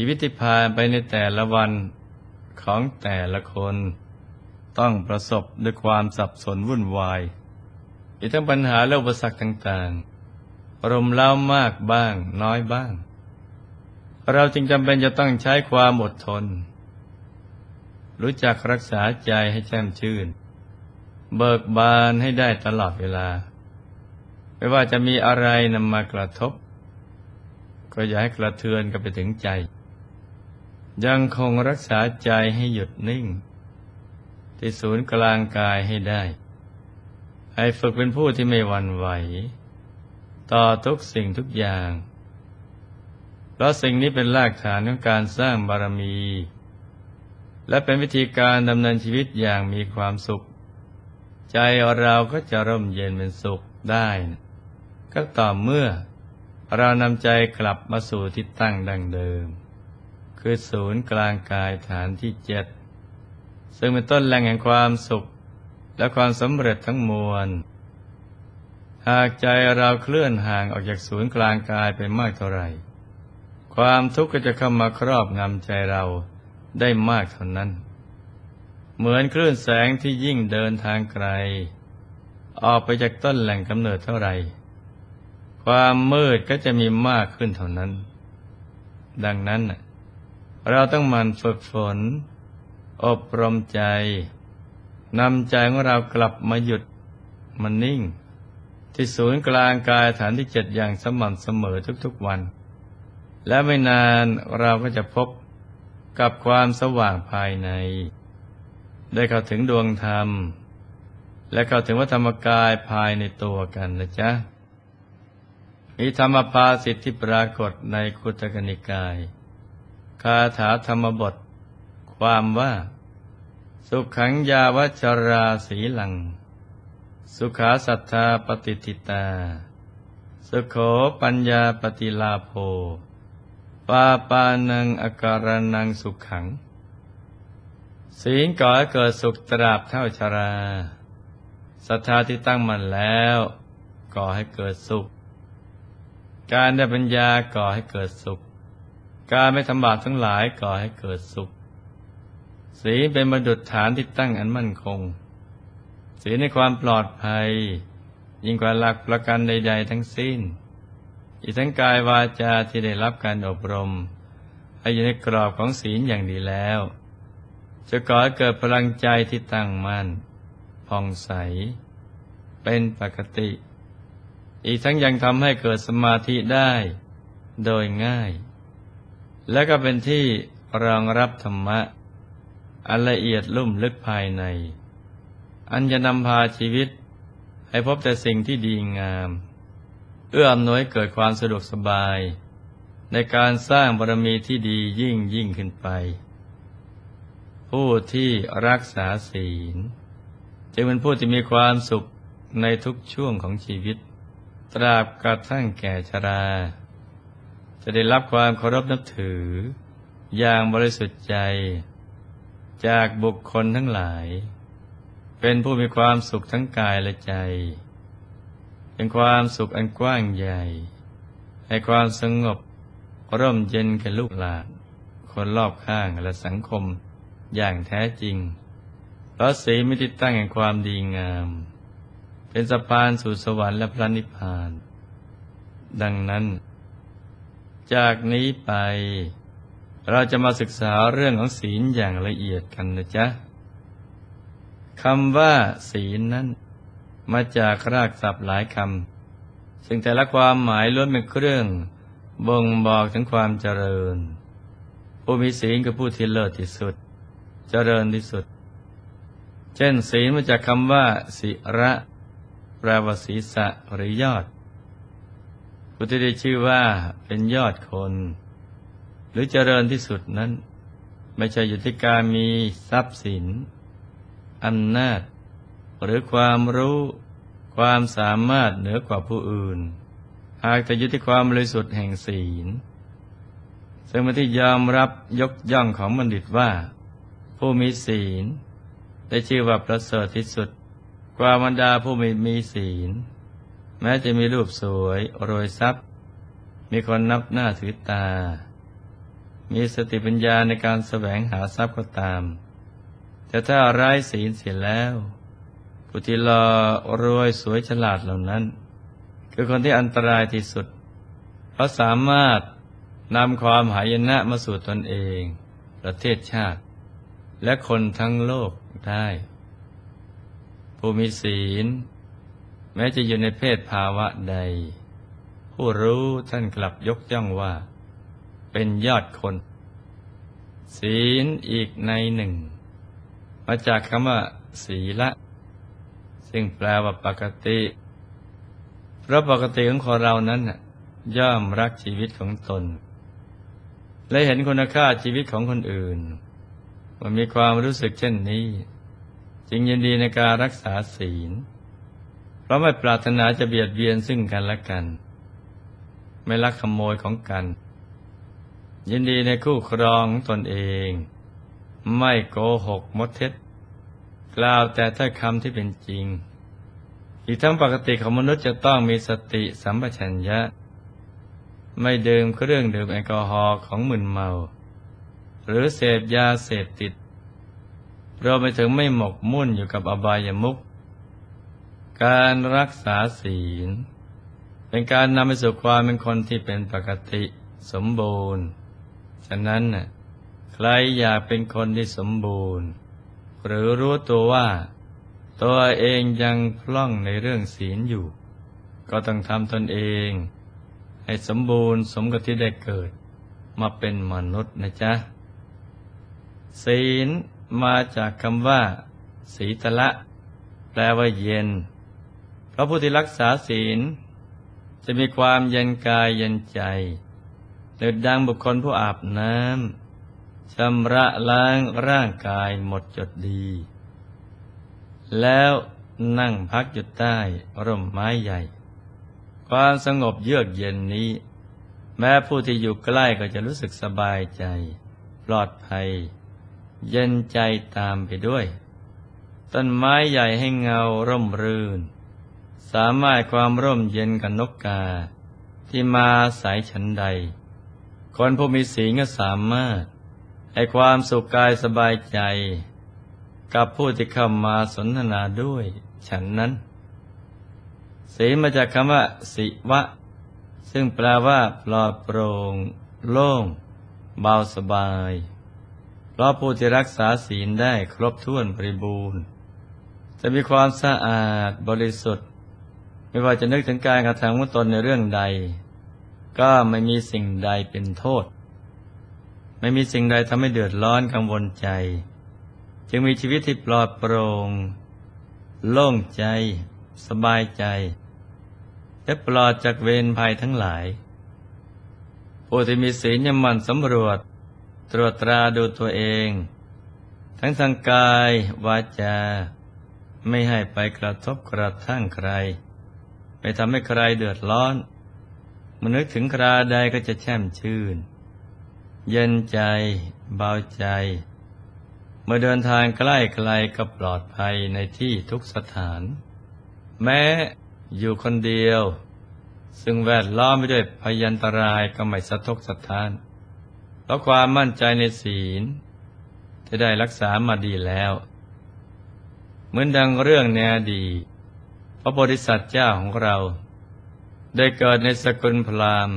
ชีวิตที่ผ่านไปในแต่ละวันของแต่ละคน ต้องประสบด้วยความสับสนวุ่นวายอีกทั้งปัญหาและอุปสรรคต่างๆรมเล่ามากบ้างน้อยบ้าง เราจึงจำเป็นจะต้องใช้ความอดทน รู้จักรักษาใจให้แจ่มชื่น เบิกบานให้ได้ตลอดเวลา ไม่ว่าจะมีอะไรนำมากระทบ ก็อย่าให้กระเทือนกันไปถึงใจ ยังคงรักษาใจให้หยุดนิ่ง ที่ศูนย์กลางกายให้ได้ ให้ฝึกเป็นผู้ที่ไม่หวั่นไหว ต่อทุกสิ่งทุกอย่าง เพราะสิ่งนี้เป็นรากฐานของการสร้างบารมี และเป็นวิธีการดำเนินชีวิตอย่างมีความสุข ใจเราก็จะร่มเย็นเป็นสุขได้ ก็ต่อเมื่อเรานำใจกลับมาสู่ที่ตั้งดังเดิม คือศูนย์กลางกายฐานที่เจ็ดซึ่งเป็นต้นแหล่งแห่งความสุขและความสำเร็จทั้งมวล หากใจเราเคลื่อนห่างออกจากศูนย์กลางกายไปมากเท่าไหร่ ความทุกข์ก็จะเข้ามาครอบงำใจเราได้มากเท่านั้น เหมือนคลื่นแสงที่ยิ่งเดินทางไกล ออกไปจากต้นแหล่งกำเนิดเท่าไหร่ ความมืดก็จะมีมากขึ้นเท่านั้น ดังนั้น เราต้องมันฝึกฝน อบรมใจนำใจของเรากลับมาหยุดมันนิ่ง ที่ศูนย์กลางกายฐานที่เจ็ดอย่างสม่ำเสมอทุกๆวัน และไม่นานเราก็จะพบกับความสว่างภายใน ได้เข้าถึงดวงธรรม และเข้าถึงวัธรรมกายภายในตัวกันนะจ๊ะมีธรรมภาสิทธิปรากฏในคุตกนิกาย คาถาธรรมบท ความว่า สุขังยาวัชราสีลัง สุขาสัทธาปฏิติตา สุโขปัญญาปฏิลาโภปาปานังอาการนังสุขัง ศีลก่อให้เกิดสุขตราบเท่าชราศรัทธาที่ตั้งมั่นแล้วก่อให้เกิดสุข การได้ปัญญาก่อให้เกิดสุข การไม่ทำบาปทั้งหลายก่อให้เกิดสุข ศีลเป็นบรรดุฐานที่ตั้งอันมั่นคง ศีลในความปลอดภัย ยิ่งกว่าหลักประกันใด ๆ ทั้งสิ้น อีกทั้งกายวาจาที่ได้รับการอบรมให้อยู่ในกรอบของศีลอย่างดีแล้ว จะก่อให้เกิดพลังใจที่ตั้งมั่นผ่องใส เป็นปกติ อีกทั้งยังทำให้เกิดสมาธิได้ โดยง่าย และก็เป็นที่รองรับธรรมะ อันละเอียดลุ่มลึกภายใน อันจะนำพาชีวิต ให้พบแต่สิ่งที่ดีงาม เอื้ออำนวยเกิดความสะดวกสบาย ในการสร้างบารมีที่ดียิ่งยิ่งขึ้นไป ผู้ที่รักษาศีลจึงเป็นผู้ที่มีความสุขในทุกช่วงของชีวิต ตราบกระทั่งแก่ชรา จะได้รับความเคารพนับถือ อย่างบริสุทธิ์ใจ จากบุคคลทั้งหลาย เป็นผู้มีความสุขทั้งกายและใจ เป็นความสุขอันกว้างใหญ่ ให้ความสงบร่มเย็นแก่ลูกหลานคนรอบข้างและสังคมอย่างแท้จริงพราะสีมิติตั้งแห่งความดีงาม เป็นสะพานสู่สวรรค์และพระนิพพาน ดังนั้น จากนี้ไป เราจะมาศึกษาเรื่องของศีลอย่างละเอียดกันนะจ๊ะคำว่า ศีลนั้น มาจากรากศัพท์หลายคำซึ่งแต่ละความหมายล้วนเป็นเครื่อง บ่งบอกถึงความเจริญ ผู้มีศีลคือผู้ที่เลิศที่สุด เจริญที่สุด เช่น ศีลมาจากคำว่าสิระแปลว่าศีรษะหรือยอด ผู้ที่ได้ชื่อว่าเป็นยอดคน หรือเจริญที่สุดนั้น ไม่ใช่อยู่ที่การมีทรัพย์สินอำนาจ หรือความรู้ความสามารถเหนือกว่าผู้อื่น หากแต่อยู่ที่ความบริสุทธิ์แห่งศีล ซึ่งเป็นที่ยอมรับยกย่องของบัณฑิตว่า ผู้มีศีล ได้ชื่อว่าประเสริฐที่สุดกว่าบรรดาผู้ไม่มีศีล แม้จะมีรูปสวยโรยทรัพย์ มีคนนับหน้าถือตา มีสติปัญญาในการแสวงหาทรัพย์ก็ตาม แต่ถ้าไร้ศีลเสียแล้วผู้ที่รอรวยสวยฉลาดเหล่านั้น คือคนที่อันตรายที่สุด เพราะสามารถนำความหายนะมาสู่ตนเอง ประเทศชาติ และคนทั้งโลกได้ ผู้มีศีล ม้จะอยู่ในเพศภาวะใด ผู้รู้ท่านกลับยกย่องว่า เป็นยอดคน ศีลอีกในหนึ่ง มาจากคำว่า ศีละ ซึ่งแปลว่าปกติ เพราะปกติของคนเรานั้นย่อมรักชีวิตของตน และเห็นคุณค่าชีวิตของคนอื่นว่ามีความรู้สึกเช่นนี้ จึงยินดีในการรักษาศีล เพราะไม่ปรารถนาจะเบียดเบียนซึ่งกันและกัน ไม่ลักขโมยของกัน ยินดีในคู่ครองตนเอง ไม่โกหกมดเท็จ กล่าวแต่ถ้อยคำที่เป็นจริง อีกทั้งปกติของมนุษย์จะต้องมีสติสัมปชัญญะ ไม่ดื่มเครื่องดื่มแอลกอฮอล์ของมึนเมา หรือเสพยาเสพติดเราไปถึงไม่หมกมุ่นอยู่กับอบายามุข การรักษาศีล เป็นการนำไปสู่ความเป็นคนที่เป็นปกติสมบูรณ์ ฉะนั้นน่ะใครอยากเป็นคนที่สมบูรณ์ หรือรู้ตัวว่า ตัวเองยังพล่องในเรื่องศีลอยู่ ก็ต้องทำตนเอง ให้สมบูรณ์สมกับที่ได้เกิด มาเป็นมนุษย์นะจ๊ะ ศีลมาจากคำว่าศีตละ แปลว่าเย็น ราะผู้ที่รักษาศีล จะมีความเย็นกายเย็นใจเดือดดังบุคคลผู้อาบน้ำชำระล้างร่างกายหมดจดดี แล้วนั่งพักอยู่ใต้ร่มไม้ใหญ่ ความสงบเยือกเย็นนี้ แม้ผู้ที่อยู่ใกล้ก็จะรู้สึกสบายใจ ปลอดภัย เย็นใจตามไปด้วย ต้นไม้ใหญ่ให้เงาร่มรื่น สามารถความร่มเย็นกับนกกา ที่มาสายฉันใด คนผู้มีสีก็สามารถ ให้ความสุขกายสบายใจ กับผู้ที่เข้ามาสนทนาด้วยฉันนั้นสีมาจากคำว่า สิวะ ซึ่งแปลว่าปลอดโปร่งโล่ง เบาสบาย เพราะผู้ที่รักษาศีลได้ครบถ้วนบริบูรณ์ จะมีความสะอาดบริสุทธิ์ ไม่ว่าจะนึกถึงการกระทำของตนในเรื่องใด ก็ไม่มีสิ่งใดเป็นโทษ ไม่มีสิ่งใดทำให้เดือดร้อนกังวลใจ จึงมีชีวิตที่ปลอดโปร่งโล่งใจ สบายใจ และปลอดจากเวรภัยทั้งหลายผู้ที่มีศีลยมันสำรวจ ตรวจตราดูตัวเอง ทั้งทางกาย วาจา ไม่ให้ไปกระทบกระทั่งใคร ไม่ทำให้ใครเดือดร้อนมนึกถึงคราใดก็จะแช่มชื่น เย็นใจ เบาใจ เมื่อเดินทางใกล้ไกลก็ปลอดภัยในที่ทุกสถาน แม้อยู่คนเดียว ซึ่งแวดล้อมไปด้วยพยันตรายก็ไม่สะทกสะท้าน เพราะความมั่นใจในศีล จะได้รักษามาดีแล้ว เหมือนดังเรื่องในอดีต ระโพธิสัตว์เจ้าของเรา ได้เกิดในสกุลพราหมณ์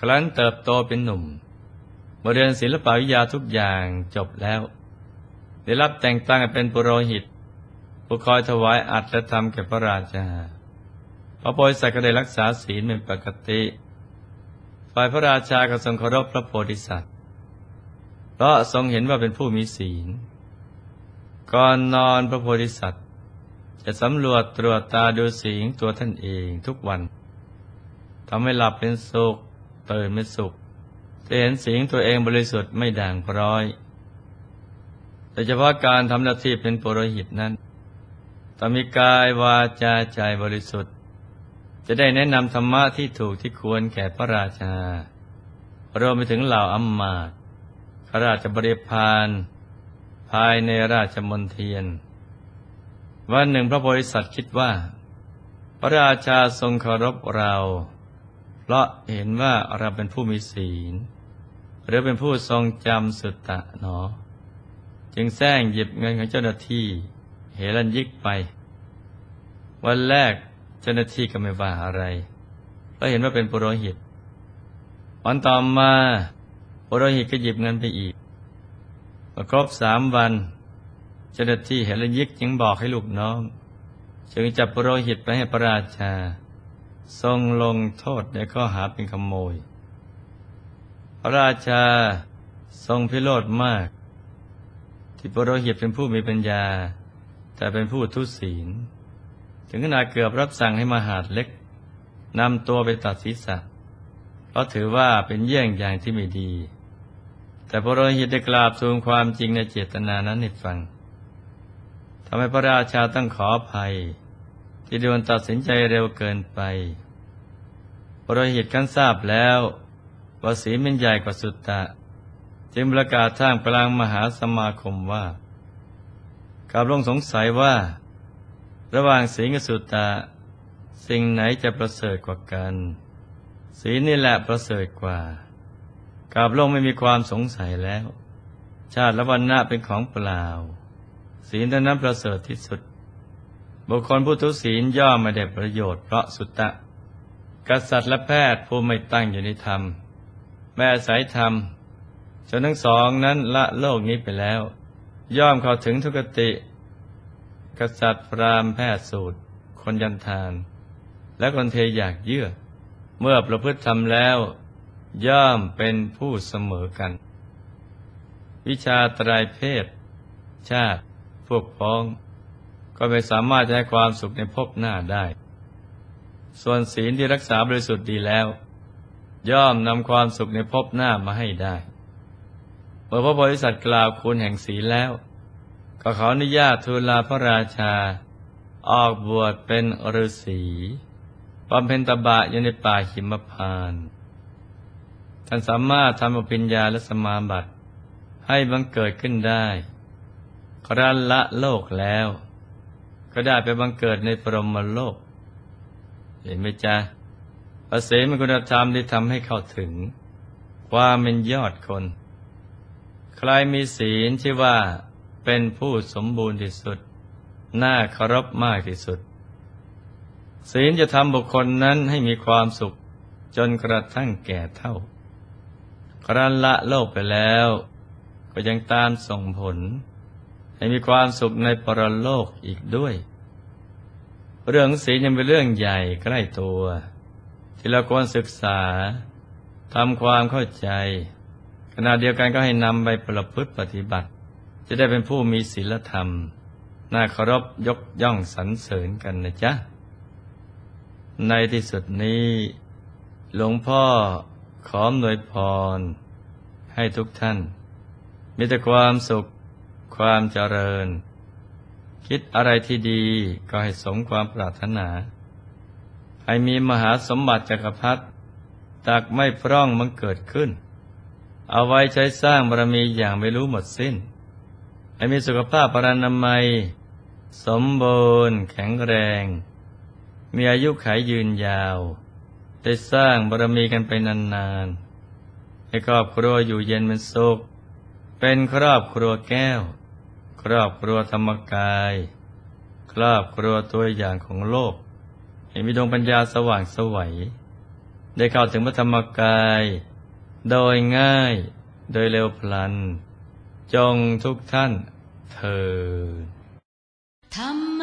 ครั้นเติบโตเป็นหนุ่มมาเรียนศิลปวิทยาทุกอย่างจบแล้ว ได้รับแต่งตั้งเป็นปุโรหิตผู้คอยถวายอัดและทำแก่พระราชา พระโพธิสัตว์ก็ได้รักษาศีลเป็นปกติ ฝ่ายพระราชาก็ทรงเคารพพระโพธิสัตว์ เพราะทรงเห็นว่าเป็นผู้มีศีล ก่อนนอนพระโพธิสัตว์ จะสำรวจตรวจตาดูสีงตัวท่านเองทุกวันทำให้หลับเป็นสุขตื่นไม่สุขจะเห็นสียงตัวเองบริสุทธิ์ไม่ด่างพร้อยแต่เฉพาะการทำหน้าที่เป็นปุโรหิตนั้นต้องมีกายวาจาใจบริสุทธิ์ จะได้แนะนำธรรมะที่ถูกที่ควรแก่พระราชารวมไปถึงเหล่าอัมมาตข้าราชบริพารภายในราชมนเทียน วันหนึ่งพระโพธิสัตว์คิดว่า พระราชาทรงเคารพเรา เพราะเห็นว่าเราเป็นผู้มีศีล หรือเป็นผู้ทรงจำสุตตะหนอ จึงแซงหยิบเงินของเจ้าหน้าที่เฮรันยิกไป วันแรกเจ้าหน้าที่ก็ไม่ว่าอะไรเพราะเห็นว่าเป็นปุโรหิต วันต่อมาปุโรหิตก็หยิบเงินไปอีกพอครบสามวัน เจ้าหน้าที่เฮรันยิกจึงบอกให้ลูกน้อง จึงจับปโรหิตไปให้พระราชา ทรงลงโทษในข้อหาเป็นขโมย พระราชาทรงพิโรธมาก ที่ปโรหิตเป็นผู้มีปัญญา แต่เป็นผู้ทุศีล ถึงขนาดเกือบรับสั่งให้มหาดเล็กนำตัวไปตัดศีรษะ เพราะถือว่าเป็นเยี่ยงอย่างที่ไม่ดี แต่ปโรหิตได้กราบทูลความจริงในเจตนานั้นให้ฟังำให้พระราชาต้องขออภัย ที่ด่วนตัดสินใจเร็วเกินไปปุโรหิตขั้นทราบแล้วว่าศีลเป็นใหญ่กว่าสุตตะ จึงประกาศท่ามกลางมหาสมาคมว่ากาบลงสงสัยว่า ระหว่างศีลกับสุตตะ สิ่งไหนจะประเสริฐกว่ากันศีลนี่แหละประเสริฐกว่ากาบลงไม่มีความสงสัยแล้ว ชาติและวันหน้าเป็นของเปล่า ศีลเท่านั้นประเสริฐที่สุด บุคคลผู้ทุศีลย่อมไม่ได้ประโยชน์เพราะสุตตะ กษัตริย์และแพทย์ผู้ไม่ตั้งอยู่ในธรรม แม่สายธรรมจนทั้งสองนั้นละโลกนี้ไปแล้ว ย่อมเข้าถึงทุกติ กษัตริย์พรามแพทย์สูตร คนยันทาน และคนเทอยากเยื่อ เมื่อประพฤติธรรมแล้ว ย่อมเป็นผู้เสมอกัน วิชาตรายเพศ ชาติ พวกพ้อง ก็ไม่สามารถจะให้ความสุขในภพหน้าได้ ส่วนศีลที่รักษาบริสุทธิ์ดีแล้ว ย่อมนำความสุขในภพหน้ามาให้ได้เมื่อพระบริษัทกล่าวคุณแห่งศีลแล้ว ก็ขออนุญาตทูลลาพระราชา ออกบวชเป็นฤาษีบำเพ็ญตบะอยู่ในป่าหิมพานท่านสามารถทำอภิญญาและสมาบัติให้บังเกิดขึ้นได้ ครั้นละโลกแล้ว ก็ได้ไปบังเกิดในปรมโลก เห็นไหมจ๊ะภาษีมันคุณธรรมที่ทำให้เข้าถึง ความเป็นยอดคน ใครมีศีลชื่อว่าเป็นผู้สมบูรณ์ที่สุด น่าเคารพมากที่สุด ศีลจะทำบุคคลนั้นให้มีความสุขจนกระทั่งแก่เท่า ครั้นละโลกไปแล้ว ก็ยังตามส่งผล ให้มีความสุขในปรโลกอีกด้วย เรื่องศีลยังเป็นเรื่องใหญ่ใกล้ตัว ที่เราควรศึกษาทำความเข้าใจ ขณะเดียวกันก็ให้นำไปประพฤติปฏิบัติ จะได้เป็นผู้มีศีลธรรม น่าเคารพยกย่องสรรเสริญกันนะจ๊ะ ในที่สุดนี้ หลวงพ่อขออำนวยพร ให้ทุกท่าน มีแต่ความสุข ความเจริญ คิดอะไรที่ดีก็ให้สมความปรารถนา ให้มีมหาสมบัติจักรพรรดิตักไม่พร่องมันเกิดขึ้น เอาไว้ใช้สร้างบารมีอย่างไม่รู้หมดสิ้น ให้มีสุขภาพปรานามัย สมบูรณ์ แข็งแรง มีอายุขัยยืนยาว ได้สร้างบารมีกันไปนานๆให้ครอบครัวอยู่เย็นเป็นสุข เป็นครอบครัวแก้ว ครอบครัวธรรมกาย ครอบครัวตัวอย่างของโลกให้มีดวงปัญญาสว่างสวัยได้เข้าถึงพระธรรมกาย โดยง่ายโดยเร็วพลัน จงทุกท่านเธอธรร